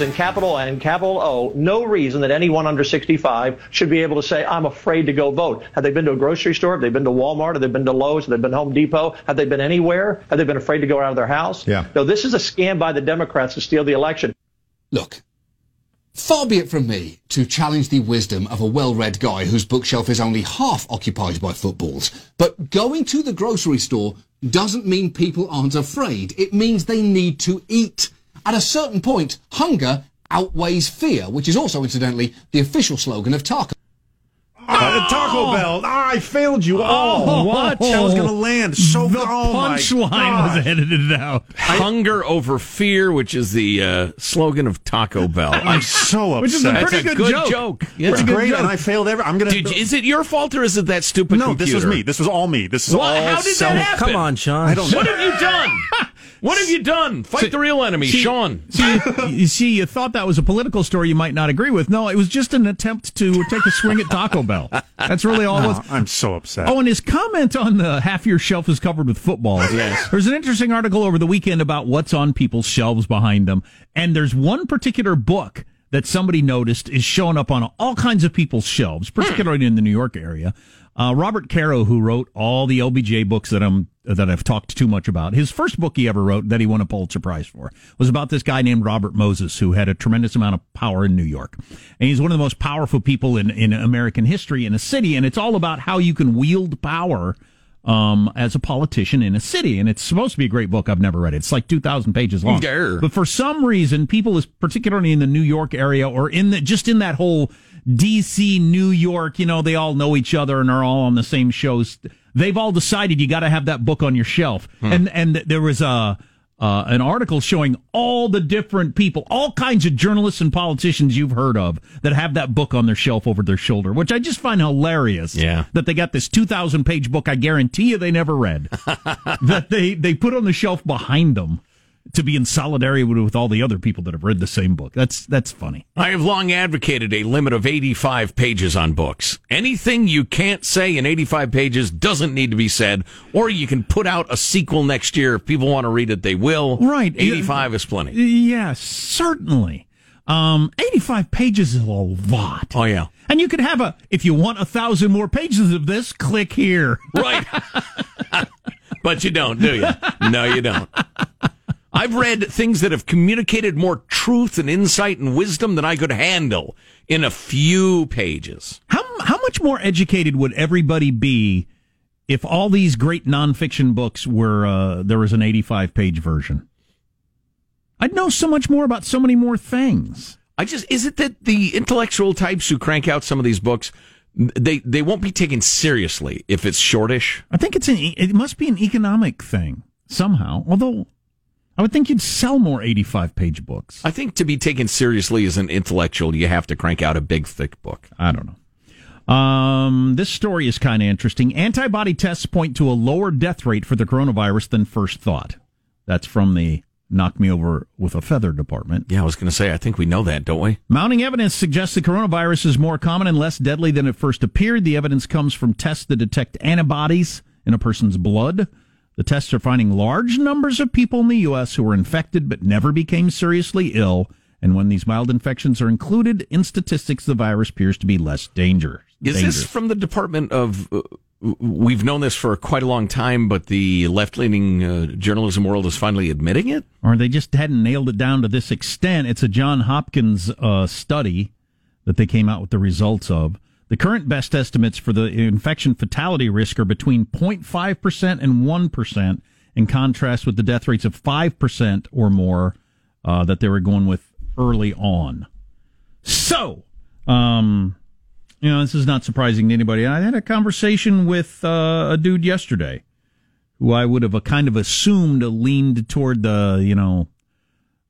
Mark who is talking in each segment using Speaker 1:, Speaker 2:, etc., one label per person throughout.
Speaker 1: no reason, capital N, capital O, no reason that anyone under 65 should be able to say, I'm afraid to go vote. Have they been to a grocery store? Have they been to Walmart? Have they been to Lowe's? Have they been to Home Depot? Have they been anywhere? Have they been afraid to go out of their house?
Speaker 2: Yeah.
Speaker 1: No, this is a scam by the Democrats to steal the election.
Speaker 3: Look, far be it from me to challenge the wisdom of a well-read guy whose bookshelf is only half occupied by footballs. But going to the grocery store doesn't mean people aren't afraid. It means they need to eat. At a certain point, hunger outweighs fear, which is also, incidentally, the official slogan of Taco.
Speaker 2: Uh, Taco Bell. Ah, I failed you. Oh,
Speaker 4: what?
Speaker 2: That was going to land. So
Speaker 4: the
Speaker 2: oh
Speaker 4: punchline was edited out.
Speaker 5: Hunger over fear, which is the uh, slogan of Taco Bell.
Speaker 2: I'm so upset.
Speaker 4: Which is a
Speaker 5: That's
Speaker 4: pretty
Speaker 5: a
Speaker 4: good,
Speaker 5: good
Speaker 4: joke.
Speaker 5: joke.
Speaker 4: Yeah,
Speaker 2: It's
Speaker 4: it's a good
Speaker 2: great,
Speaker 4: joke.
Speaker 2: and I failed every. I'm going to.
Speaker 5: is it your fault or is it that stupid
Speaker 2: No,
Speaker 5: computer?
Speaker 2: this was me. This was all me. This is
Speaker 5: Well,
Speaker 2: all.
Speaker 5: how did
Speaker 2: self-
Speaker 5: that happen?
Speaker 6: Come on, Sean.
Speaker 2: I don't know.
Speaker 5: What have you done? What have you done? Fight the real enemy,
Speaker 4: See-
Speaker 5: Sean.
Speaker 4: See, you see, you thought that was a political story you might not agree with. No, it was just an attempt to take a swing at Taco Bell. That's really all it was.
Speaker 2: Oh, I'm so upset.
Speaker 4: Oh, and his comment on the half your shelf is covered with footballs.
Speaker 5: Yes.
Speaker 4: There's an interesting article over the weekend about what's on people's shelves behind them. And there's one particular book that somebody noticed is showing up on all kinds of people's shelves, particularly in the New York area. Uh, Robert Caro, who wrote all the LBJ books that I'm that I've talked too much about, his first book he ever wrote that he won a Pulitzer Prize for was about this guy named Robert Moses, who had a tremendous amount of power in New York, and he's one of the most powerful people in in American history in a city, and it's all about how you can wield power um, as a politician in a city. And it's supposed to be a great book. I've never read it. It's like 2,000 pages long. But for some reason, people, is particularly in the New York area or in the, just in that whole DC, New York, you know, they all know each other and are all on the same shows. They've all decided you got to have that book on your shelf. And, and there was a, uh, an article showing all the different people, all kinds of journalists and politicians you've heard of that have that book on their shelf over their shoulder, which I just find hilarious.
Speaker 5: Yeah.
Speaker 4: That they got this 2,000 page book I guarantee you they never read, that they, they put on the shelf behind them to be in solidarity with, all the other people that have read the same book. That's, that's funny.
Speaker 5: I have long advocated a limit of 85 pages on books. Anything you can't say in 85 pages doesn't need to be said, or you can put out a sequel next year. If people want to read it, they will.
Speaker 4: Right.
Speaker 5: 85 is plenty.
Speaker 4: Yes, certainly. Um, 85 pages is a lot.
Speaker 5: Oh, yeah.
Speaker 4: And you could have a, if you want a thousand more pages of this, click here.
Speaker 5: Right. but you don't, do you? No, you don't. I've read things that have communicated more truth and insight and wisdom than I could handle in a few pages.
Speaker 4: How how much more educated would everybody be if all these great nonfiction books were uh, there was an eighty five page version? I'd know so much more about so many more things.
Speaker 5: I just is it that the intellectual types who crank out some of these books they they won't be taken seriously if it's shortish.
Speaker 4: I think it's an it must be an economic thing somehow. Although I would think you'd sell more eighty five page books.
Speaker 5: I think to be taken seriously as an intellectual, you have to crank out a big thick book.
Speaker 4: I don't know. Um, this story is kind of interesting. Antibody tests point to a lower death rate for the coronavirus than first thought. That's from the Knock Me Over with a Feather department.
Speaker 5: Yeah, I was going to say I think we know that, don't we?
Speaker 4: Mounting evidence suggests the coronavirus is more common and less deadly than it first appeared. The evidence comes from tests that detect antibodies in a person's blood. The tests are finding large numbers of people in the U.S. who were infected but never became seriously ill. And when these mild infections are included in statistics, the virus appears to be less dangerous.
Speaker 5: Is
Speaker 4: dangerous.
Speaker 5: this from the Department of? Uh, we've known this for quite a long time, but the left-leaning uh, journalism world is finally admitting it.
Speaker 4: or they just hadn't nailed it down to this extent. It's a John Hopkins uh, study that they came out with the results of. The current best estimates for the infection fatality risk are between 0.5% and 1%, in contrast with the death rates of 5% or more uh, that they were going with early on. So, um, you know, this is not surprising to anybody. I had a conversation with uh, a dude yesterday who I would have uh, kind of assumed leaned toward the, you know,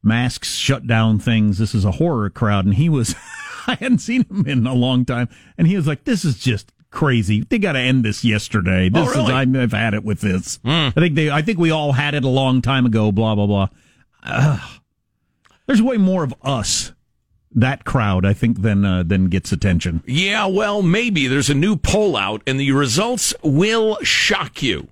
Speaker 4: masks, shut down things. This is a horror crowd. And he was, I hadn't seen him in a long time. And he was like, this is just crazy. They got to end this yesterday. This
Speaker 5: Oh, really?
Speaker 4: is, I'm- I've had it with this. I think they, I think we all had it a long time ago, blah, blah, blah. Ugh. there's way more of us, that crowd, I think, than, uh, than gets attention.
Speaker 5: Yeah, well, maybe there's a new poll out, and the results will shock you.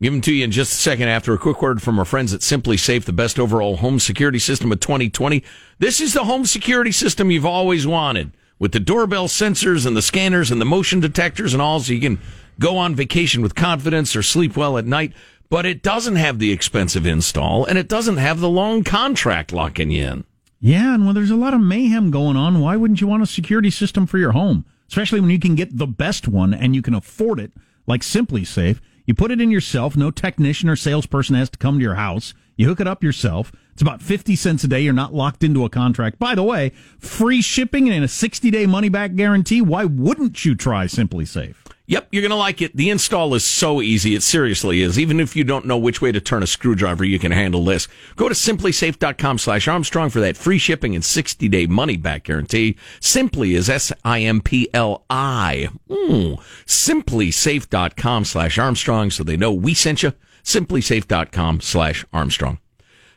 Speaker 5: Give them to you in just a second after a quick word from our friends at SimpliSafe, the best overall home security system of 2020. This is the home security system you've always wanted with the doorbell sensors and the scanners and the motion detectors and all so you can go on vacation with confidence or sleep well at night. But it doesn't have the expensive install and it doesn't have the long contract locking you in.
Speaker 4: Yeah, and when there's a lot of mayhem going on, why wouldn't you want a security system for your home? Especially when you can get the best one and you can afford it, like SimpliSafe. You put it in yourself. No technician or salesperson has to come to your house. You hook it up yourself. It's about 50 cents a day. You're not locked into a contract. By the way, free shipping and a 60 day money back guarantee. Why wouldn't you try SimpliSafe?
Speaker 5: Yep, you're going to like it. The install is so easy. It seriously is. Even if you don't know which way to turn a screwdriver, you can handle this. Go to simplisafe.com slash Armstrong for that free shipping and 60 day money back guarantee. Simpli is S-I-M-P-L-I. Mm. Simplisafe.com slash Armstrong so they know we sent you. Simplisafe.com slash Armstrong.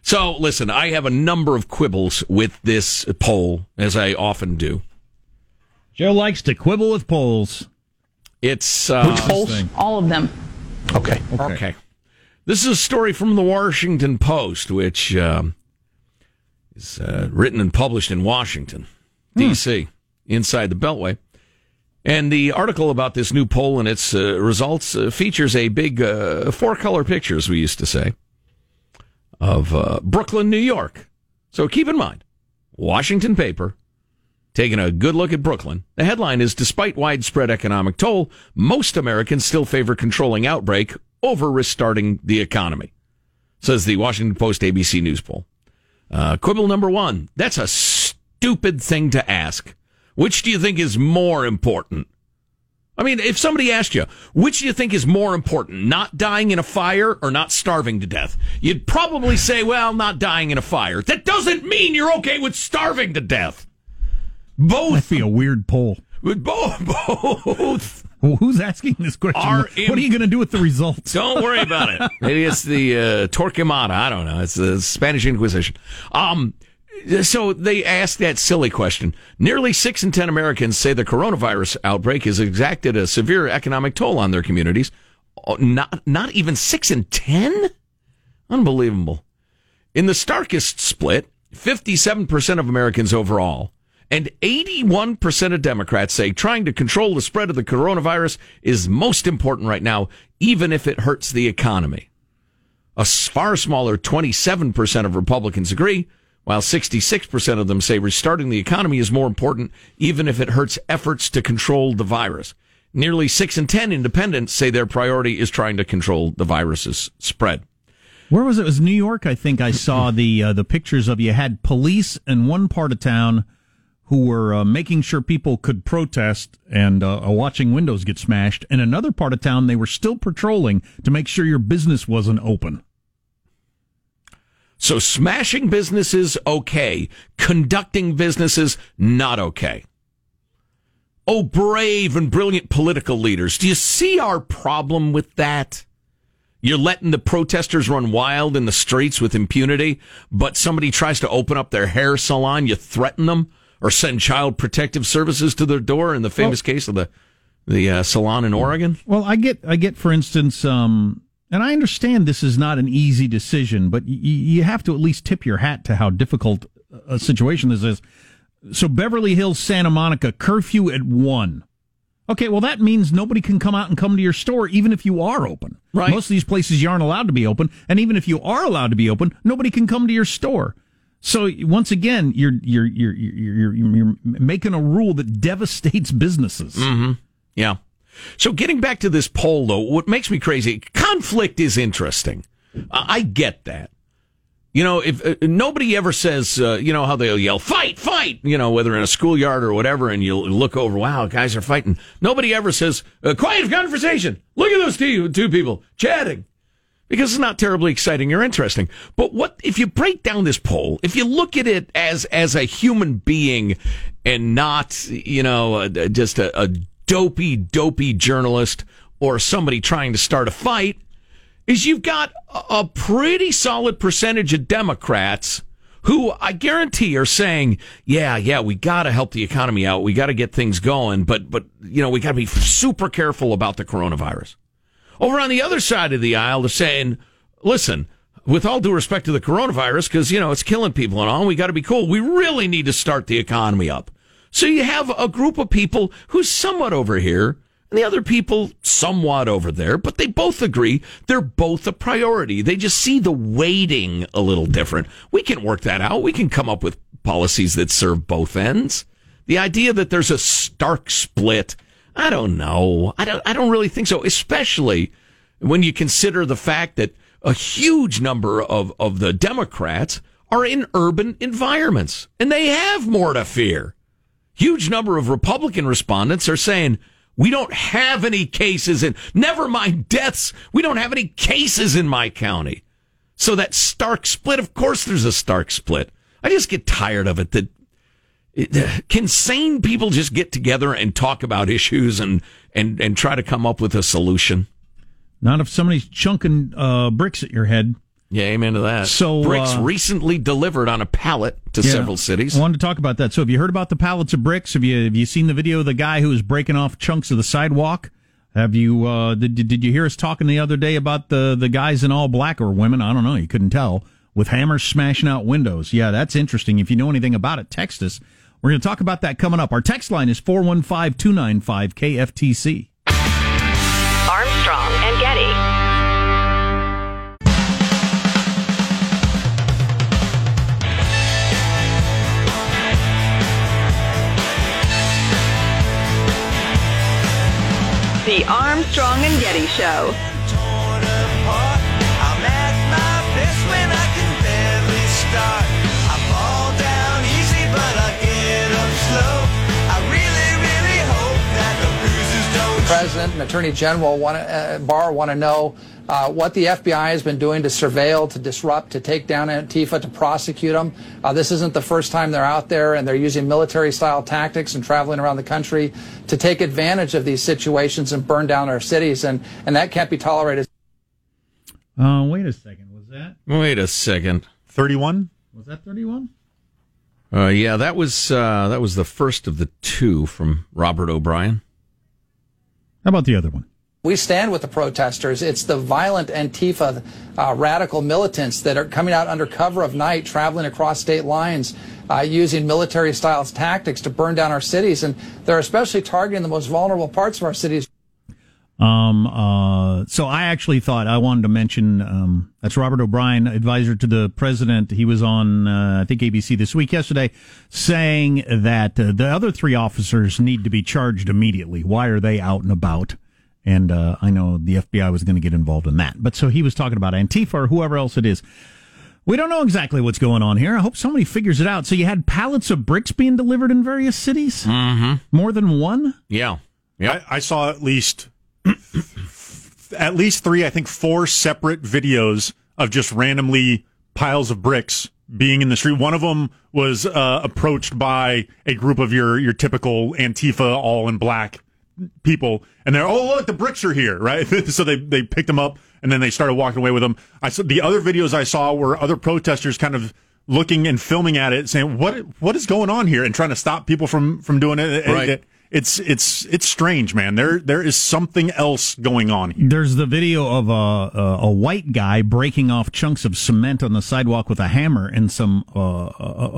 Speaker 5: So listen, I have a number of quibbles with this poll, as I often do.
Speaker 4: Joe likes to quibble with polls.
Speaker 5: It's uh,
Speaker 1: Which polls?
Speaker 6: All of them.
Speaker 1: Okay.
Speaker 5: Okay. This is a story from the Washington Post, which um, is uh, written and published in Washington, D.C., inside the Beltway. And the article about this new poll and its uh, results uh, features a big uh, four color picture, as we used to say, of uh, Brooklyn, New York. So keep in mind, Washington paper taking a good look at Brooklyn. The headline is Despite widespread economic toll, most Americans still favor controlling outbreak over restarting the economy, says the Washington Post ABC News poll. Uh, quibble number one that's a stupid thing to ask. Which do you think is more important? I mean, if somebody asked you, which do you think is more important, not dying in a fire or not starving to death? You'd probably say, well, not dying in a fire. That doesn't mean you're okay with starving to death. Both.
Speaker 4: That'd be a weird poll.
Speaker 5: Both. Both.
Speaker 4: Well, who's asking this question?
Speaker 5: Are
Speaker 4: what are you going to do with the results?
Speaker 5: Don't worry about it. Maybe it's the uh, Torquemada. I don't know. It's the Spanish Inquisition. Um, so they asked that silly question. Nearly six in ten Americans say the coronavirus outbreak has exacted a severe economic toll on their communities. Oh, Not, not even six in ten? Unbelievable. In the starkest split, 57% of Americans overall and 81% of Democrats say trying to control the spread of the coronavirus is most important right now, even if it hurts the economy. A far smaller 27% of Republicans agree, while 66% of them say restarting the economy is more important, even if it hurts efforts to control the virus. Nearly 6 in 10 independents say their priority is trying to control the virus's spread.
Speaker 4: Where was it? It was New York. I think I saw the uh, the pictures of you had police in one part of town who were uh, making sure people could protest and uh, watching windows get smashed. In another part of town, they were still patrolling to make sure your business wasn't open.
Speaker 5: So smashing businesses, okay. Conducting businesses, not okay. Oh, brave and brilliant political leaders. Do you see our problem with that? You're letting the protesters run wild in the streets with impunity, but somebody tries to open up their hair salon, you threaten them or send child protective services to their door in the famous case of the the uh, salon in Oregon.
Speaker 4: Well, I get, I get, for instance, um, and I understand this is not an easy decision, but y- you have to at least tip your hat to how difficult a situation this is. So Beverly Hills, Santa Monica, curfew at one. Okay, well that means nobody can come out and come to your store, even if you are open.
Speaker 5: Right.
Speaker 4: Most of these places you aren't allowed to be open, and even if you are allowed to be open, nobody can come to your store. So once again, you're you're you're you're, you're, you're making a rule that devastates businesses.
Speaker 5: Yeah. So getting back to this poll, though, what makes me crazy, conflict is interesting. I I get that. You know, if uh, nobody ever says, uh, you know, how they'll yell, fight, fight, you know, whether in a schoolyard or whatever, and you look over, wow, guys are fighting. Nobody ever says, uh, quiet conversation. Look at those two, two people chatting because it's not terribly exciting or interesting. But what if you break down this poll? If you look at it as as a human being and not you know just a, a dopey dopey journalist or somebody trying to start a fight, is you've got a pretty solid percentage of Democrats. Who I guarantee are saying, yeah, yeah, we got to help the economy out. We got to get things going, but, but, you know, we got to be super careful about the coronavirus. Over on the other side of the aisle, they're saying, listen, with all due respect to the coronavirus, because, you know, it's killing people and all, we got to be cool. We really need to start the economy up. So you have a group of people who's somewhat over here and the other people somewhat over there, but they both agree they're both a priority. They just see the weighting a little different. We can work that out. We can come up with policies that serve both ends. The idea that there's a stark split, I don't know. I don't, I don't really think so, especially when you consider the fact that a huge number of, of the Democrats are in urban environments and they have more to fear. Huge number of Republican respondents are saying, we don't have any cases in, never mind deaths. We don't have any cases in my county. So that stark split, of course there's a stark split. I just get tired of it that can sane people just get together and talk about issues and, and, and try to come up with a solution?
Speaker 4: Not if somebody's chunking uh, bricks at your head.
Speaker 5: Yeah, amen to that.
Speaker 4: So
Speaker 5: bricks
Speaker 4: uh,
Speaker 5: recently delivered on a pallet to
Speaker 4: yeah,
Speaker 5: several cities.
Speaker 4: I wanted to talk about that. So have you heard about the pallets of bricks? Have you have you seen the video of the guy who was breaking off chunks of the sidewalk? Have you uh, did did you hear us talking the other day about the the guys in all black or women? I don't know. You couldn't tell with hammers smashing out windows. Yeah, that's interesting. If you know anything about it, text us. We're going to talk about that coming up. Our text line is 415 295 KFTC.
Speaker 6: Armstrong and Getty. The Armstrong and Getty Show.
Speaker 7: President and Attorney General want uh, Barr want to know uh, what the FBI has been doing to surveil, to disrupt, to take down Antifa, to prosecute them. Uh, this isn't the first time they're out there, and they're using military-style tactics and traveling around the country to take advantage of these situations and burn down our cities, and, and that can't be tolerated.
Speaker 4: Uh, wait a second. Was that?
Speaker 5: Wait a second.
Speaker 2: 31?
Speaker 4: Was that 31?
Speaker 5: Uh, yeah, that was uh, that was the first of the two from Robert O'Brien.
Speaker 4: How about the other one?
Speaker 7: We stand with the protesters. It's the violent Antifa uh, radical militants that are coming out under cover of night, traveling across state lines, uh, using military style tactics to burn down our cities. And they're especially targeting the most vulnerable parts of our cities.
Speaker 4: Um, uh, so I actually thought I wanted to mention, um, that's Robert O'Brien, advisor to the president. He was on, uh, I think ABC this week yesterday saying that uh, the other three officers need to be charged immediately. Why are they out and about? And, uh, I know the FBI was going to get involved in that. But so he was talking about Antifa or whoever else it is. We don't know exactly what's going on here. I hope somebody figures it out. So you had pallets of bricks being delivered in various cities?
Speaker 5: Mm-hmm.
Speaker 4: More than one?
Speaker 5: Yeah. Yeah.
Speaker 2: I, I saw at least at least three, I think four separate videos of just randomly piles of bricks being in the street. One of them was uh, approached by a group of your your typical Antifa all in black people, and they're oh look the bricks are here, right? so they they picked them up and then they started walking away with them. I saw the other videos I saw were other protesters kind of looking and filming at it, saying what what is going on here, and trying to stop people from from doing it.
Speaker 5: Right.
Speaker 2: It, it's it's it's strange, man. There there is something else going on here.
Speaker 4: There's the video of a, a, a white guy breaking off chunks of cement on the sidewalk with a hammer, and some uh, uh,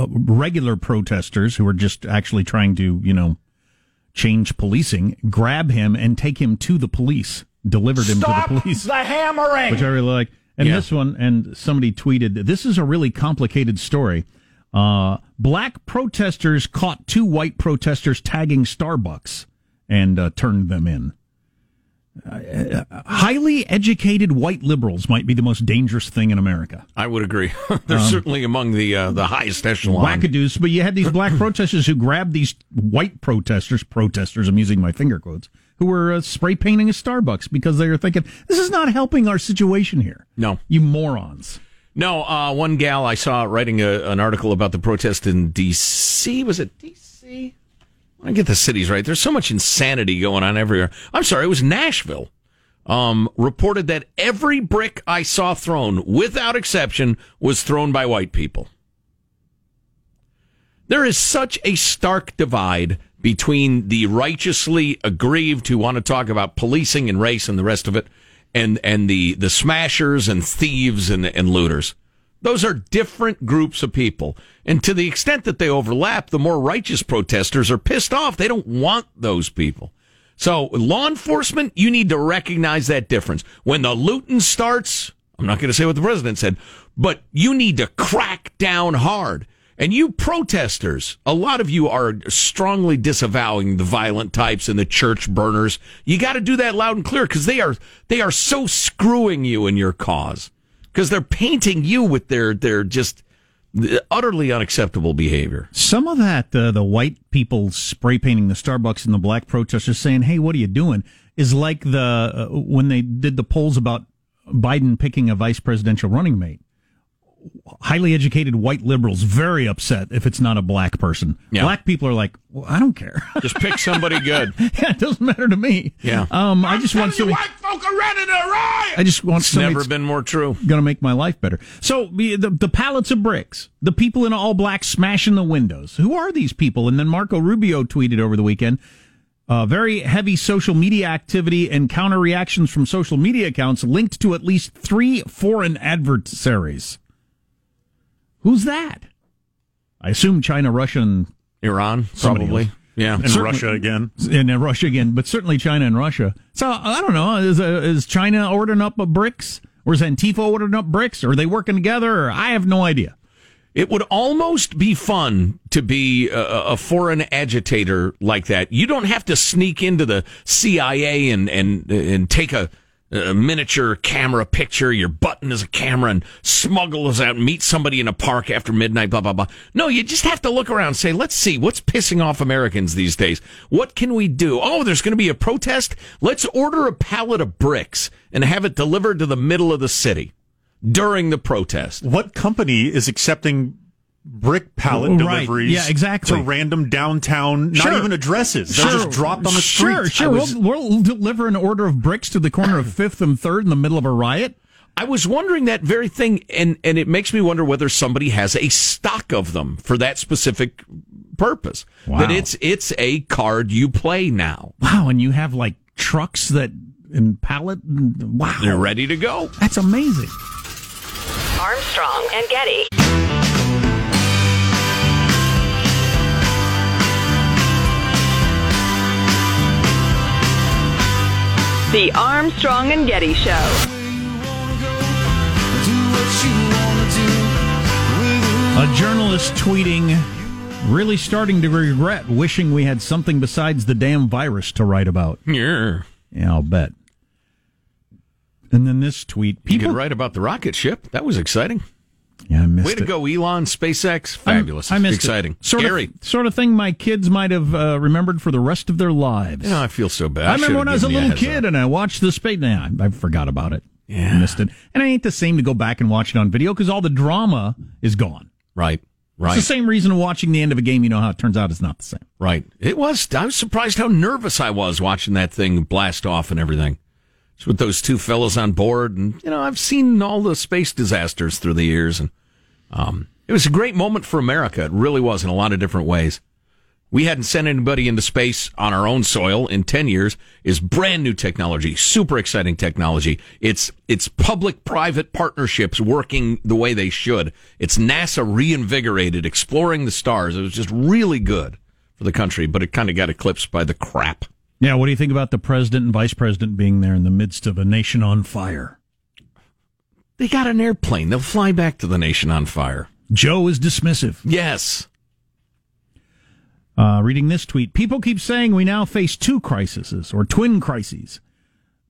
Speaker 4: uh, regular protesters who are just actually trying to, you know, change policing, grab him and take him to the police, delivered him
Speaker 8: Stop
Speaker 4: to the police,
Speaker 8: the hammering.
Speaker 4: which I really like. And
Speaker 5: Yeah.
Speaker 4: this one, and somebody tweeted, "This is a really complicated story." Uh, black protesters caught two white protesters tagging Starbucks and uh, turned them in. Uh, highly educated white liberals might be the most dangerous thing in America.
Speaker 5: I would agree. They're certainly among the uh, the highest echelon.
Speaker 4: Wackadoos, but you had these black protesters who grabbed these white protesters, protesters, I'm using my finger quotes, who were uh, spray painting a Starbucks because they were thinking, this is not helping our situation here.
Speaker 5: No.
Speaker 4: You morons.
Speaker 5: No, uh, one gal I saw writing a, an article about the protest in D.C. Was it D.C.? I get the cities right. There's so much insanity going on everywhere. I'm sorry, it was Nashville. Um, reported that every brick I saw thrown, without exception, was thrown by white people. There is such a stark divide between the righteously aggrieved who want to talk about policing and race and the rest of it, and and the the smashers and thieves and and looters. Those are different groups of people. And to the extent that they overlap, the more righteous protesters are pissed off. They don't want those people. So law enforcement, you need to recognize that difference. When the looting starts, I'm not going to say what the president said, but you need to crack down hard. And you protesters, a lot of you are strongly disavowing the violent types and the church burners. You got to do that loud and clear because they are they are so screwing you in your cause because they're painting you with their their just utterly unacceptable behavior.
Speaker 4: Some of that, uh, the white people spray painting the Starbucks and the black protesters saying, "Hey, what are you doing?" is like the uh, when they did the polls about Biden picking a vice presidential running mate highly educated white liberals very upset if it's not a black person.
Speaker 5: Yeah.
Speaker 4: Black people are like, well, I don't care.
Speaker 5: Just pick somebody good.
Speaker 4: yeah, it doesn't matter to me.
Speaker 5: Yeah.
Speaker 4: Um, I just want somebody.
Speaker 5: white folk are ready to riot.
Speaker 4: I just want
Speaker 5: It's never been more true.
Speaker 4: going to make my life better. So the, the the pallets of bricks, the people in all black smashing the windows. Who are these people? And then Marco Rubio tweeted over the weekend. Uh, very heavy social media activity and counter reactions from social media accounts linked to at least three foreign adversaries. Who's that? I assume China, Russia, and
Speaker 5: Iran, probably.
Speaker 4: else.
Speaker 5: Yeah.
Speaker 2: And
Speaker 4: Certainly-
Speaker 2: Russia again.
Speaker 4: and Russia again, but certainly China and Russia. So I don't know. Is uh, is China ordering up bricks, or is Antifa ordering up bricks? Or are they working together? Or I have no idea.
Speaker 5: It would almost be fun to be a, a foreign agitator like that. You don't have to sneak into the CIA and and and take a, a miniature camera picture. Your button is a camera and smuggle us out and meet somebody in a park after midnight. Blah blah blah. No, you just have to look around. and Say, let's see what's pissing off Americans these days. What can we do? Oh, there's going to be a protest. Let's order a pallet of bricks and have it delivered to the middle of the city during the protest.
Speaker 2: What company is accepting brick pallet
Speaker 4: Right.
Speaker 2: deliveries
Speaker 4: Yeah, exactly.
Speaker 2: to random downtown, not even addresses? They're just dropped on the street.
Speaker 4: sure.
Speaker 2: I was-
Speaker 4: we'll, we'll deliver an order of bricks to the corner of Fifth and Third in the middle of a riot.
Speaker 5: I was wondering that very thing, and, and it makes me wonder whether somebody has a stock of them for that specific purpose.
Speaker 4: Wow.
Speaker 5: That it's it's a card you play now.
Speaker 4: Wow, and you have like trucks that and pallet. Wow,
Speaker 5: They're ready to go.
Speaker 4: That's amazing.
Speaker 6: Armstrong and Getty. The Armstrong and Getty Show.
Speaker 4: A journalist tweeting, really starting to regret wishing we had something besides the damn virus to write about.
Speaker 5: Yeah.
Speaker 4: Yeah, I'll bet. And then this tweet,
Speaker 5: You
Speaker 4: people.
Speaker 5: could write about the rocket ship. That was exciting.
Speaker 4: Yeah, I missed
Speaker 5: Way to
Speaker 4: it.
Speaker 5: go, Elon, SpaceX.
Speaker 4: I'm-
Speaker 5: Fabulous.
Speaker 4: I missed
Speaker 5: exciting.
Speaker 4: It. Sort
Speaker 5: Scary.
Speaker 4: Of, sort of thing my kids might have uh, remembered for the rest of their lives.
Speaker 5: Yeah, I feel so bad.
Speaker 4: I remember when I was a little kid
Speaker 5: up.
Speaker 4: and I watched the space. Nah, I forgot about it.
Speaker 5: Yeah.
Speaker 4: I missed it. And it ain't the same to go back and watch it on video because all the drama is gone.
Speaker 5: Right. Right.
Speaker 4: It's the same reason watching the end of a game. You know how it turns out it's not the same.
Speaker 5: Right. It was. I was surprised how nervous I was watching that thing blast off and everything. With those two fellows on board, and you know, I've seen all the space disasters through the years, and um, it was a great moment for America. It really was in a lot of different ways. We hadn't sent anybody into space on our own soil in 10 years is brand new technology, super exciting technology. It's, it's public private partnerships working the way they should. It's NASA reinvigorated, exploring the stars. It was just really good for the country, but it kind of got eclipsed by the crap.
Speaker 4: Yeah, what do you think about the president and vice president being there in the midst of a nation on fire?
Speaker 5: They got an airplane. They'll fly back to the nation on fire.
Speaker 4: Joe is dismissive.
Speaker 5: Yes.
Speaker 4: Uh, reading this tweet, people keep saying we now face two crises or twin crises,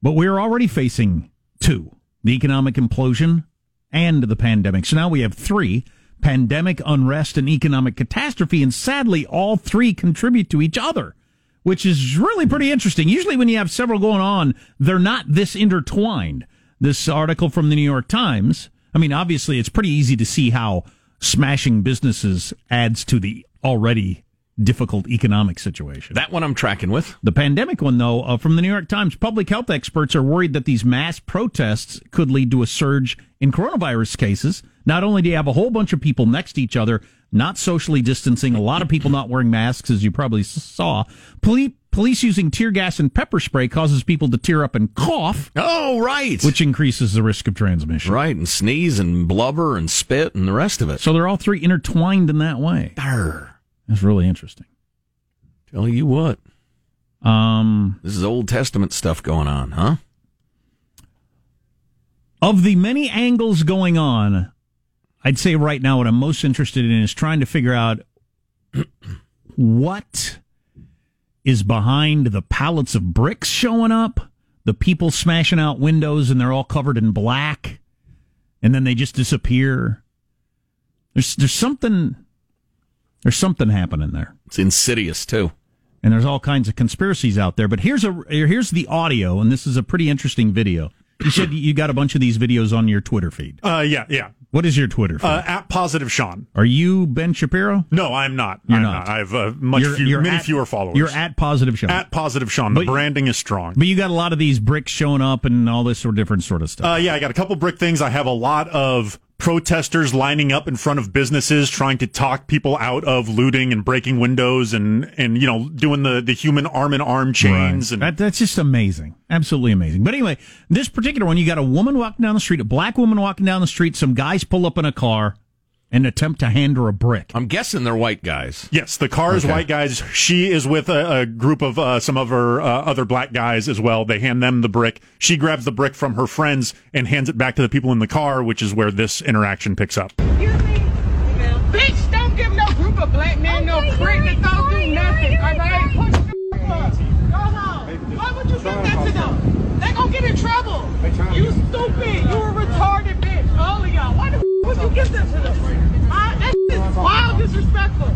Speaker 4: but we're already facing two the economic implosion and the pandemic. So now we have three pandemic, unrest, and economic catastrophe. And sadly, all three contribute to each other, which is really pretty interesting. Usually, when you have several going on, they're not this intertwined. This article from the New York Times, I mean, obviously, it's pretty easy to see how smashing businesses adds to the already difficult economic situation.
Speaker 5: That one I'm tracking with.
Speaker 4: The pandemic one, though, uh, from the New York Times, public health experts are worried that these mass protests could lead to a surge in coronavirus cases Not only do you have a whole bunch of people next to each other, not socially distancing, a lot of people not wearing masks, as you probably saw. Police, police using tear gas and pepper spray causes people to tear up and cough,
Speaker 5: Oh, right.
Speaker 4: which increases the risk of transmission.
Speaker 5: right, and sneeze and blubber and spit and the rest of it.
Speaker 4: So they're all three intertwined in that way.
Speaker 5: Arr.
Speaker 4: That's really interesting.
Speaker 5: Tell you what,
Speaker 4: Um,
Speaker 5: this is Old Testament stuff going on, huh?
Speaker 4: of the many angles going on, I'd say right now what I'm most interested in is trying to figure out what is behind the pallets of bricks showing up, the people smashing out windows and they're all covered in black, and then they just disappear. There's there's something there's something happening there.
Speaker 5: It's insidious too.
Speaker 4: and there's all kinds of conspiracies out there. But here's a here's the audio, and this is a pretty interesting video. You said you got a bunch of these videos on your Twitter feed.
Speaker 2: Uh, yeah, yeah.
Speaker 4: What is your Twitter feed?
Speaker 2: Uh, at positive Sean.
Speaker 4: Are you Ben Shapiro?
Speaker 2: No, I'm not.
Speaker 4: You're
Speaker 2: I'm
Speaker 4: not.
Speaker 2: I have uh, much
Speaker 4: You're-
Speaker 2: few,
Speaker 4: you're
Speaker 2: many
Speaker 4: at-
Speaker 2: fewer followers.
Speaker 4: You're at Positive Show.
Speaker 2: at positive Sean.
Speaker 4: But-
Speaker 2: the branding is strong.
Speaker 4: but you got a lot of these bricks showing up and all this sort of different sort of stuff.
Speaker 2: Uh, yeah, I got a couple brick things. I have a lot of protesters lining up in front of businesses trying to talk people out of looting and breaking windows and, and you know, doing the, the human arm in arm chains.
Speaker 4: Right.
Speaker 2: And
Speaker 4: That, that's just amazing. Absolutely amazing. But anyway, this particular one, you got a woman walking down the street, a black woman walking down the street, some guys pull up in a car and attempt to hand her a brick.
Speaker 5: I'm guessing they're white guys.
Speaker 2: yes, the car is
Speaker 5: Okay.
Speaker 2: white guys. She is with a, a group of uh, some of her uh, other black guys as well. They hand them the brick. She grabs the brick from her friends and hands it back to the people in the car, which is where this interaction picks up.
Speaker 8: Excuse me? Bitch, don't give no group of black men no brick that don't do nothing, all right? Push the f- up. Go home. Why would you give that to them? They gonna get in trouble. You stupid. You a retarded bitch. All of y'all. Why the f- would you give that to them? Huh? That is wild disrespectful.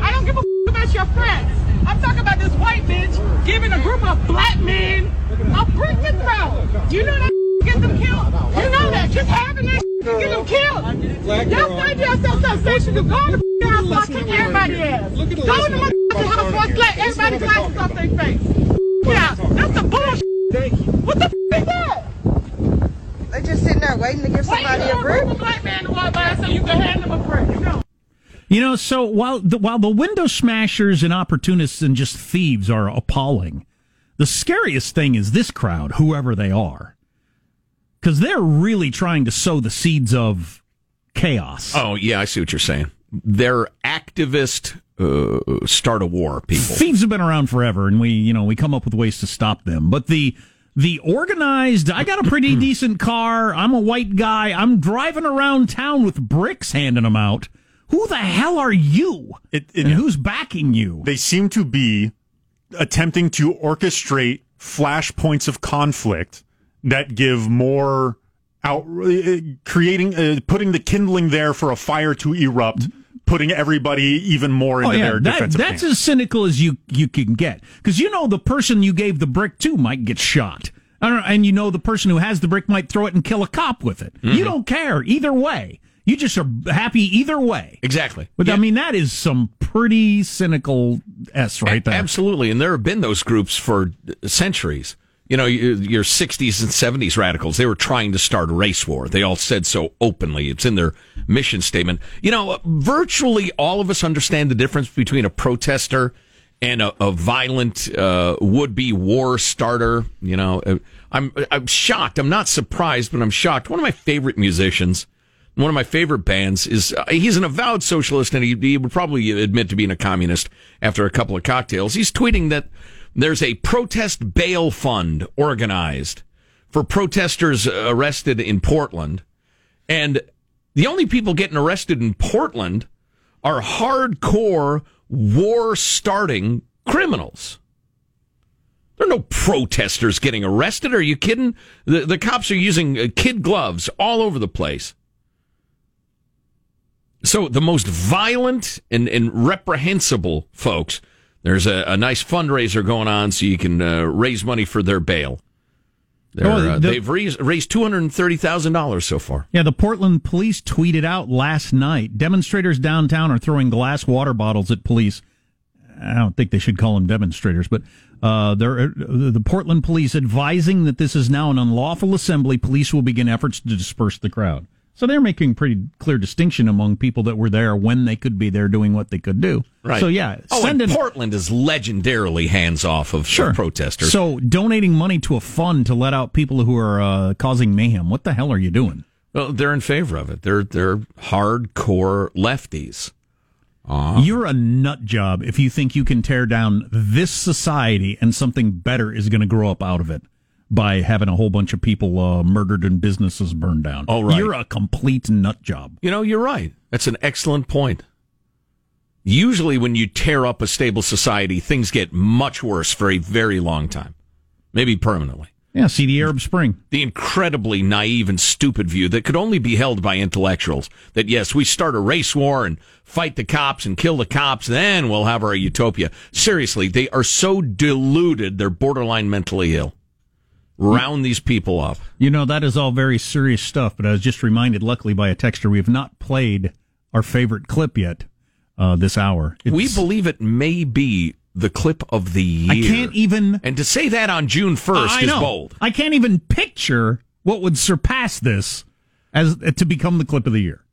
Speaker 8: I don't give a f- about your friends. I'm talking about this white bitch giving a group of black men a brick to throw. You know that get them killed. You know that. Just having that to get them killed. Y'all find yourself so sensitive. Go in the house while kick everybody ass. Go in the motherfucking house while slap everybody glasses off their face. Yeah, that's the bullshit. What the f is that?
Speaker 9: They just sitting there waiting to give somebody a
Speaker 8: for a
Speaker 9: brick.
Speaker 8: group of black men to walk by so you can hand them a brick. You know.
Speaker 4: You know, so while the, while the window smashers and opportunists and just thieves are appalling, the scariest thing is this crowd, whoever they are, because they're really trying to sow the seeds of chaos.
Speaker 5: Oh yeah, I see what you're saying. They're activist, uh, start a war people.
Speaker 4: Thieves have been around forever, and we, you know, we come up with ways to stop them. But the the organized, I got a pretty decent car. I'm a white guy. I'm driving around town with bricks, handing them out. Who the hell are you?
Speaker 2: It- it-
Speaker 4: and who's backing you?
Speaker 2: they seem to be attempting to orchestrate flash points of conflict that give more out uh, creating uh, putting the kindling there for a fire to erupt putting everybody even more into their
Speaker 4: Oh, that,
Speaker 2: defensive
Speaker 4: that's
Speaker 2: camp.
Speaker 4: as cynical as you you can get because you know the person you gave the brick to might get shot. I don't know, and you know the person who has the brick might throw it and kill a cop with it.
Speaker 5: Mm-hmm.
Speaker 4: You don't care either way. You just are happy either way.
Speaker 5: Exactly.
Speaker 4: But
Speaker 5: Yeah.
Speaker 4: I mean, that is some pretty cynical s right there.
Speaker 5: Absolutely, and there have been those groups for centuries. You know, your, your 60s and 70s radicals, they were trying to start a race war. They all said so openly. It's in their mission statement. You know, virtually all of us understand the difference between a protester and a, a violent uh, would-be war starter. You know, Uh, I'm I'm shocked. I'm not surprised, but I'm shocked. One of my favorite musicians, one of my favorite bands is uh, he's an avowed socialist and he, he would probably admit to being a communist after a couple of cocktails. He's tweeting that there's a protest bail fund organized for protesters arrested in Portland. And the only people getting arrested in Portland are hardcore war starting criminals. There are no protesters getting arrested. Are you kidding? The, the cops are using uh, kid gloves all over the place. So the most violent and, and reprehensible folks, there's a, a nice fundraiser going on so you can uh, raise money for their bail.
Speaker 4: Oh,
Speaker 5: uh,
Speaker 4: the-
Speaker 5: they've raised, raised $230,000 so far.
Speaker 4: Yeah, the Portland police tweeted out last night demonstrators downtown are throwing glass water bottles at police. I don't think they should call them demonstrators, but uh, they're, uh, the Portland police advising that this is now an unlawful assembly. Police will begin efforts to disperse the crowd. So they're making pretty clear distinction among people that were there when they could be there doing what they could do.
Speaker 5: Right.
Speaker 4: So yeah,
Speaker 5: Oh, and Portland is legendarily hands off of
Speaker 4: Sure.
Speaker 5: protesters.
Speaker 4: So donating money to a fund to let out people who are uh, causing mayhem. What the hell are you doing?
Speaker 5: well, they're in favor of it. They're they're hardcore lefties.
Speaker 4: You're a nut job if you think you can tear down this society and something better is going to grow up out of it by having a whole bunch of people uh, murdered and businesses burned down.
Speaker 5: Oh, right.
Speaker 4: You're a complete nut job.
Speaker 5: You know, you're right. That's an excellent point. Usually, when you tear up a stable society, things get much worse for a very long time, maybe permanently.
Speaker 4: Yeah, see the Arab Spring.
Speaker 5: The incredibly naive and stupid view that could only be held by intellectuals that, yes, we start a race war and fight the cops and kill the cops, then we'll have our utopia. Seriously, they are so deluded, they're borderline mentally ill. Round these people up.
Speaker 4: You know, that is all very serious stuff, but I was just reminded, luckily, by a texter, we have not played our favorite clip yet uh, this hour.
Speaker 5: we believe it may be the clip of the year.
Speaker 4: I can't even.
Speaker 5: And to say that on June 1st
Speaker 4: I
Speaker 5: is
Speaker 4: know.
Speaker 5: bold.
Speaker 4: I can't even picture what would surpass this as to become the clip of the year.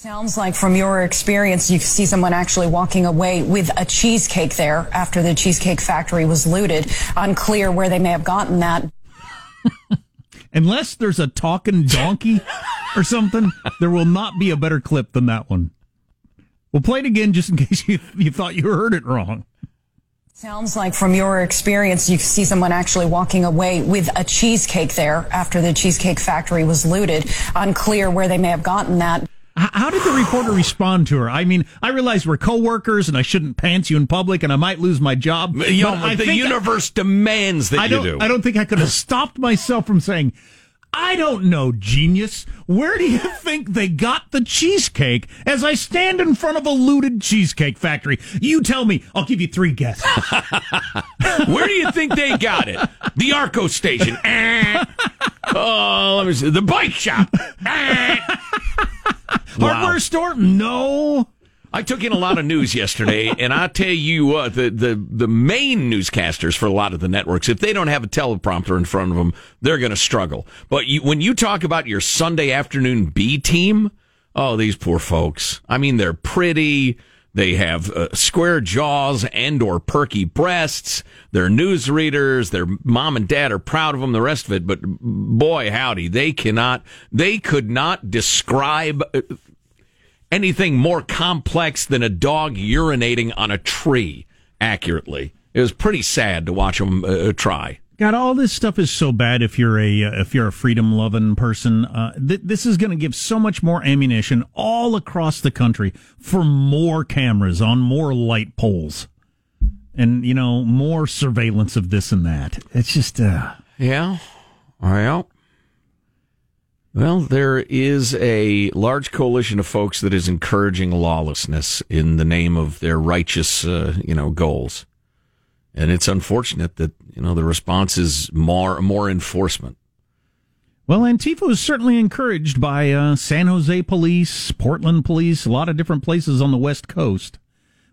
Speaker 10: Sounds like from your experience, you see someone actually walking away with a cheesecake there after the Cheesecake Factory was looted. Unclear where they may have gotten that.
Speaker 4: Unless there's a talking donkey or something, there will not be a better clip than that one. We'll play it again just in case you, you thought you heard it wrong.
Speaker 10: Sounds like from your experience, you see someone actually walking away with a cheesecake there after the Cheesecake Factory was looted. Unclear where they may have gotten that.
Speaker 4: How did the reporter respond to her? I mean, I realize we're coworkers and I shouldn't pants you in public and I might lose my job.
Speaker 5: You know,
Speaker 4: I
Speaker 5: the universe demands that
Speaker 4: I
Speaker 5: you do.
Speaker 4: I don't think I could have stopped myself from saying, I don't know, genius. Where do you think they got the cheesecake as I stand in front of a looted cheesecake factory? You tell me. I'll give you three guesses.
Speaker 5: Where do you think they got it? The Arco station. Eh. oh, let me see. The bike shop. Wow.
Speaker 4: Hardware store? No.
Speaker 5: I took in a lot of news yesterday, and I tell you what, the, the, the main newscasters for a lot of the networks, if they don't have a teleprompter in front of them, they're going to struggle. But you, when you talk about your Sunday afternoon B team, oh, these poor folks. I mean, they're pretty. They have uh, square jaws and or perky breasts. They're newsreaders. Their mom and dad are proud of them. The rest of it, but boy, howdy, they cannot. They could not describe uh, anything more complex than a dog urinating on a tree accurately. It was pretty sad to watch them uh, try.
Speaker 4: God, all this stuff is so bad. If you're a uh, if you're a freedom loving person, uh, th- this is going to give so much more ammunition all across the country for more cameras on more light poles, and you know more surveillance of this and that. It's just uh,
Speaker 5: Yeah. Well, well, there is a large coalition of folks that is encouraging lawlessness in the name of their righteous, uh, you know, goals, and it's unfortunate that you know the response is more more enforcement.
Speaker 4: Well, Antifa was certainly encouraged by uh, San Jose police, Portland police, a lot of different places on the West Coast.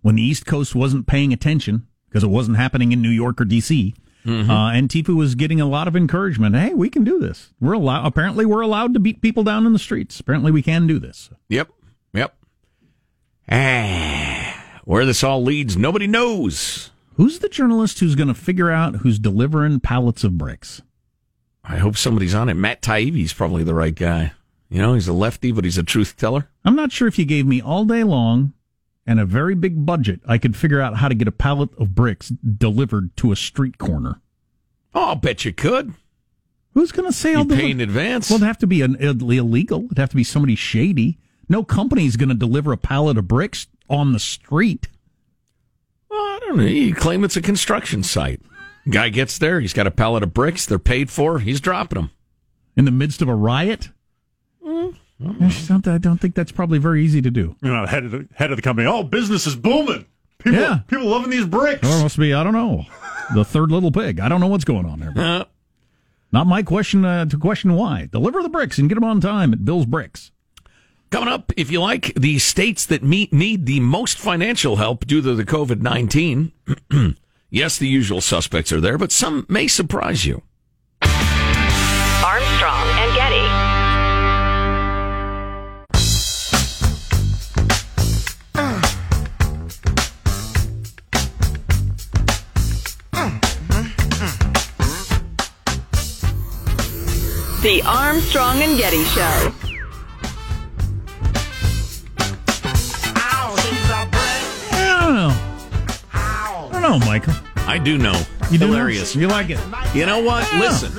Speaker 4: When the East Coast wasn't paying attention because it wasn't happening in New York or D.C.,
Speaker 5: Mm-hmm.
Speaker 4: uh, Antifa was getting a lot of encouragement. Hey, we can do this. We're allowed. Apparently, we're allowed to beat people down in the streets. Apparently, we can do this.
Speaker 5: Yep. Yep. Ah, where this all leads, nobody knows.
Speaker 4: Who's the journalist who's going to figure out who's delivering pallets of bricks?
Speaker 5: I hope somebody's on it. Matt Taibbi's probably the right guy. You know, he's a lefty, but he's a truth teller.
Speaker 4: I'm not sure if you gave me all day long and a very big budget, I could figure out how to get a pallet of bricks delivered to a street corner.
Speaker 5: Oh, I'll bet you could.
Speaker 4: Who's going to say I'll
Speaker 5: pay in advance.
Speaker 4: Well, it'd have to be an illegal. It'd have to be somebody shady. No company's going to deliver a pallet of bricks on the street.
Speaker 5: Well, I don't know. You claim it's a construction site. Guy gets there. He's got a pallet of bricks. They're paid for. He's dropping them.
Speaker 4: in the midst of a riot. I just don't- I don't think that's probably very easy to do.
Speaker 2: You know, head of the head of the company. Oh, business is booming. People,
Speaker 4: Yeah.
Speaker 2: people loving these bricks.
Speaker 4: Or it must be, I don't know, the third little pig. I don't know what's going on there.
Speaker 5: Uh,
Speaker 4: Not my question uh, to question why. Deliver the bricks and get them on time at Bill's Bricks.
Speaker 5: coming up, if you like, the states that meet, need the most financial help due to the COVID 19. yes, the usual suspects are there, but some may surprise you.
Speaker 6: Armstrong The Armstrong and Getty Show.
Speaker 4: I don't know. I don't know, Michael.
Speaker 5: I do know.
Speaker 4: You do know?
Speaker 5: Hilarious.
Speaker 4: You like it?
Speaker 5: You know what?
Speaker 4: Yeah.
Speaker 5: Listen.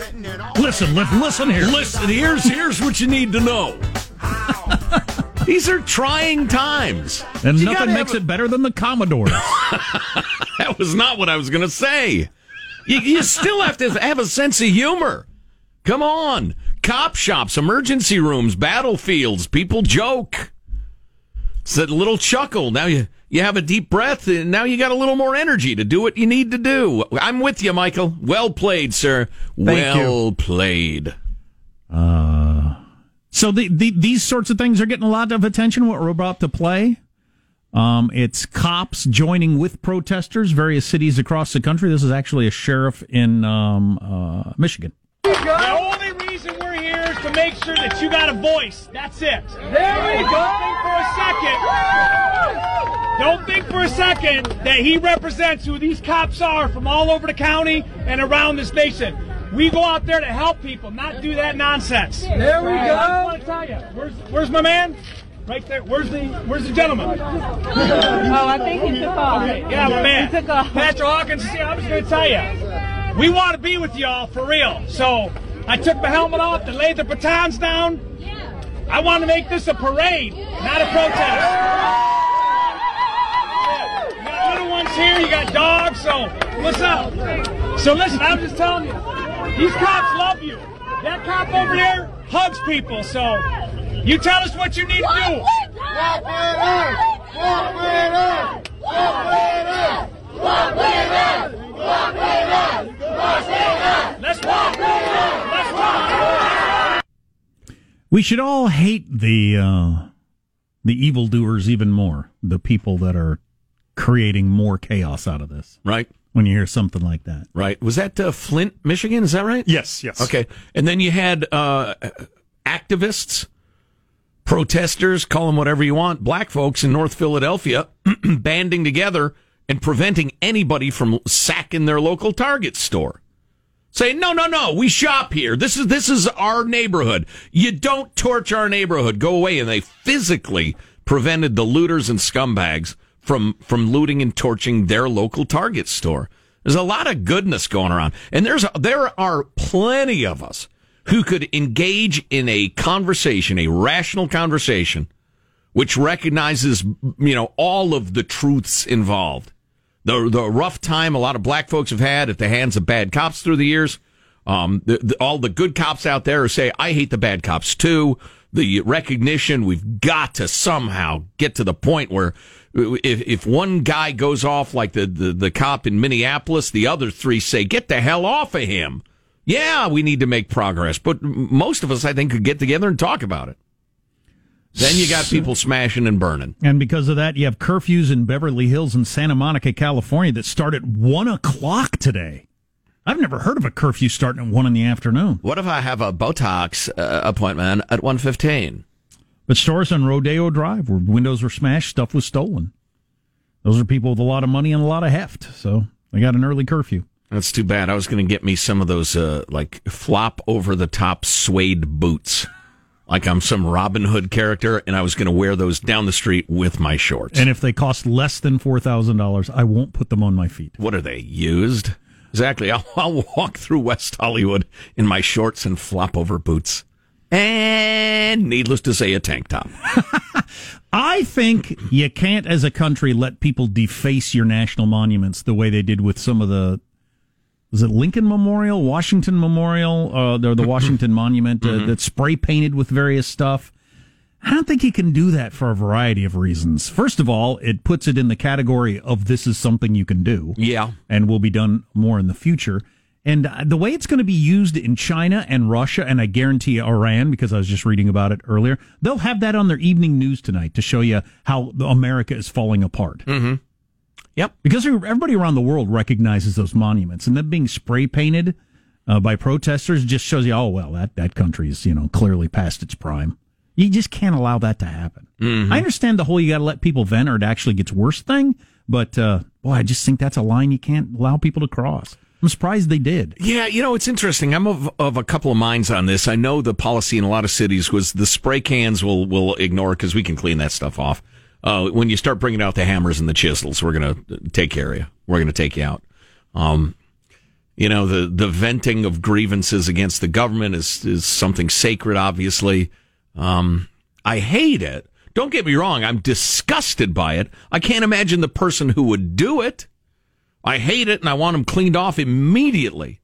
Speaker 4: Listen, li- listen here.
Speaker 5: Listen, here's here's what you need to know. These are trying times.
Speaker 4: And
Speaker 5: You
Speaker 4: nothing makes
Speaker 5: a-
Speaker 4: it better than the Commodore.
Speaker 5: That was not what I was going to say. You, you still have to have a sense of humor. Come on. Cop shops, emergency rooms, battlefields, people joke. It's a little chuckle. Now you, you have a deep breath, and now you got a little more energy to do what you need to do. I'm with you, Michael. Well played, sir.
Speaker 2: Thank you.
Speaker 5: well played.
Speaker 4: So the, the these sorts of things are getting a lot of attention. What we're about to play, um, it's cops joining with protesters, various cities across the country. This is actually a sheriff in um, uh, Michigan.
Speaker 8: The only reason we're here is to make sure that you got a voice. That's it. There we go. Don't think for a second. Don't think for a second that he represents who these cops are from all over the county and around this nation. We go out there to help people, not do that nonsense. There we go. I want to tell you, where's where's my man? Right there. Where's the Where's the gentleman?
Speaker 9: Oh, I think he took off.
Speaker 8: Okay, yeah, my man.
Speaker 9: He took off.
Speaker 8: Pastor Hawkins, see, I'm just going to tell you. We want to be with y'all for real. So I took my helmet off and laid the batons down. I want to make this a parade, not a protest. You got little ones here, you got dogs, so what's up? So listen, I'm just telling you, these cops love you. That cop over there hugs people, so you tell us what you need to do.
Speaker 11: Walk with us! Walk with us! Walk with us! Walk with us! Walk with us! Walk with us!
Speaker 8: Let's walk. Let's walk.
Speaker 4: We should all hate the uh, the evildoers even more. The people that are creating more chaos out of this.
Speaker 5: Right.
Speaker 4: When you hear something like that.
Speaker 5: Right. Was that uh, Flint, Michigan? Is that right?
Speaker 2: Yes, yes.
Speaker 5: Okay. And then you had uh, activists, protesters, call them whatever you want, black folks in North Philadelphia banding together and preventing anybody from sacking their local Target store. Saying, no, no, no, we shop here. This is, this is our neighborhood. You don't torch our neighborhood. Go away. And they physically prevented the looters and scumbags from, from looting and torching their local Target store. There's a lot of goodness going around. And there's, there are plenty of us who could engage in a conversation, a rational conversation, which recognizes, you know, all of the truths involved. The, the rough time a lot of black folks have had at the hands of bad cops through the years. Um, the, the, all the good cops out there say, I hate the bad cops too. The recognition we've got to somehow get to the point where if, if one guy goes off like the, the, the cop in Minneapolis, the other three say, get the hell off of him. Yeah, we need to make progress, but most of us, I think, could get together and talk about it. Then you got people smashing and burning.
Speaker 4: And because of that, you have curfews in Beverly Hills and Santa Monica, California that start at 1 o'clock today. I've never heard of a curfew starting at 1 in the afternoon.
Speaker 5: What if I have a Botox uh, appointment at 1.15?
Speaker 4: But stores on Rodeo Drive where windows were smashed, stuff was stolen. Those are people with a lot of money and a lot of heft, so they got an early curfew.
Speaker 5: That's too bad. I was going to get me some of those uh, like flop over the top suede boots, like I'm some Robin Hood character, and I was going to wear those down the street with my shorts.
Speaker 4: And if they cost less than $4,000, I won't put them on my feet.
Speaker 5: what are they used? Exactly. I'll, I'll walk through West Hollywood in my shorts and flop over boots, and needless to say, a tank top.
Speaker 4: I think you can't, as a country, let people deface your national monuments the way they did with some of the. Was it Lincoln Memorial, Washington Memorial, uh, the, the Washington Monument uh, that's spray painted with various stuff? I don't think he can do that for a variety of reasons. First of all, it puts it in the category of this is something you can do.
Speaker 5: Yeah.
Speaker 4: And will be done more in the future. And uh, the way it's going to be used in China and Russia, and I guarantee Iran, because I was just reading about it earlier, they'll have that on their evening news tonight to show you how America is falling apart.
Speaker 5: Mm-hmm. Yep.
Speaker 4: Because everybody around the world recognizes those monuments, and them being spray painted uh, by protesters just shows you, oh well, that that country's you know clearly past its prime. You just can't allow that to happen.
Speaker 5: Mhm.
Speaker 4: I understand the whole you got to let people vent or it actually gets worse thing, but uh, boy, I just think that's a line you can't allow people to cross. I'm surprised they did.
Speaker 5: Yeah, you know, it's interesting. I'm of, of a couple of minds on this. I know the policy in a lot of cities was the spray cans will, will ignore because we can clean that stuff off. Uh, when you start bringing out the hammers and the chisels, we're going to take care of you. We're going to take you out. Um, you know, the, the venting of grievances against the government is, is something sacred, obviously. Um, I hate it. Don't get me wrong. I'm disgusted by it. I can't imagine the person who would do it. I hate it and I want them cleaned off immediately.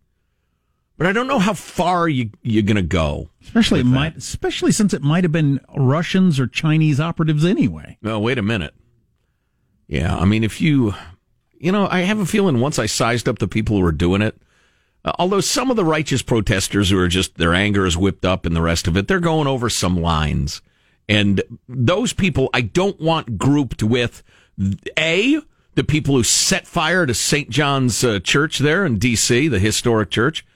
Speaker 5: But I don't know how far you, you're going to go.
Speaker 4: Especially it might, especially since it might have been Russians or Chinese operatives anyway.
Speaker 5: No, wait a minute. Yeah, I mean, if you, you know, I have a feeling once I sized up the people who were doing it, uh, although some of the righteous protesters who are just, their anger is whipped up and the rest of it, they're going over some lines. And those people I don't want grouped with A, the people who set fire to St. John's uh, Church there in D.C., the historic church.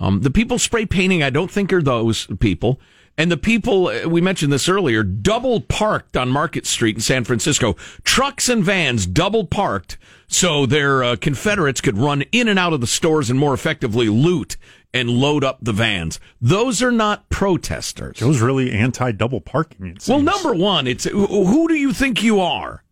Speaker 5: Um, the people spray painting, I don't think are those people. And the people, uh, we mentioned this earlier, double parked on Market Street in San Francisco. Trucks and vans double parked so their uh, Confederates could run in and out of the stores and more effectively loot and load up the vans. Those are not protesters.
Speaker 2: Joe's really anti double parking.
Speaker 5: Well, number one, it's who do you think you are?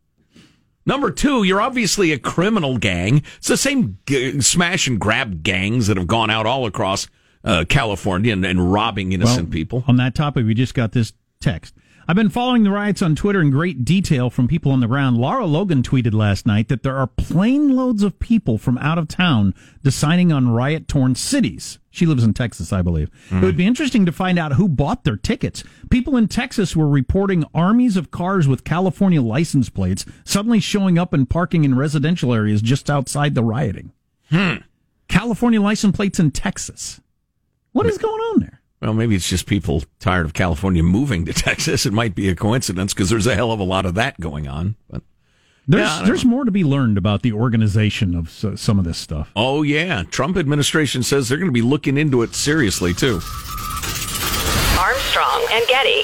Speaker 5: Number two, you're obviously a criminal gang. It's the same g- smash and grab gangs that have gone out all across uh, California and, and robbing innocent
Speaker 4: Well,
Speaker 5: people.
Speaker 4: On that topic, we just got this text. I've been following the riots on Twitter in great detail from people on the ground. Lara Logan tweeted last night that there are plane loads of people from out of town deciding on riot torn cities. She lives in Texas, I believe. It would be interesting to find out who bought their tickets. People in Texas were reporting armies of cars with California license plates suddenly showing up and parking in residential areas just outside the rioting.
Speaker 5: Hmm.
Speaker 4: California license plates in Texas. What is going on there?
Speaker 5: Well, maybe it's just people tired of California moving to Texas. It might be a coincidence because there's a hell of a lot of that going on. But
Speaker 4: There's
Speaker 5: Yeah, I don't
Speaker 4: there's more to be learned about the organization of so, some of this stuff.
Speaker 5: oh yeah, Trump administration says they're going to be looking into it seriously too.
Speaker 6: Armstrong and Getty.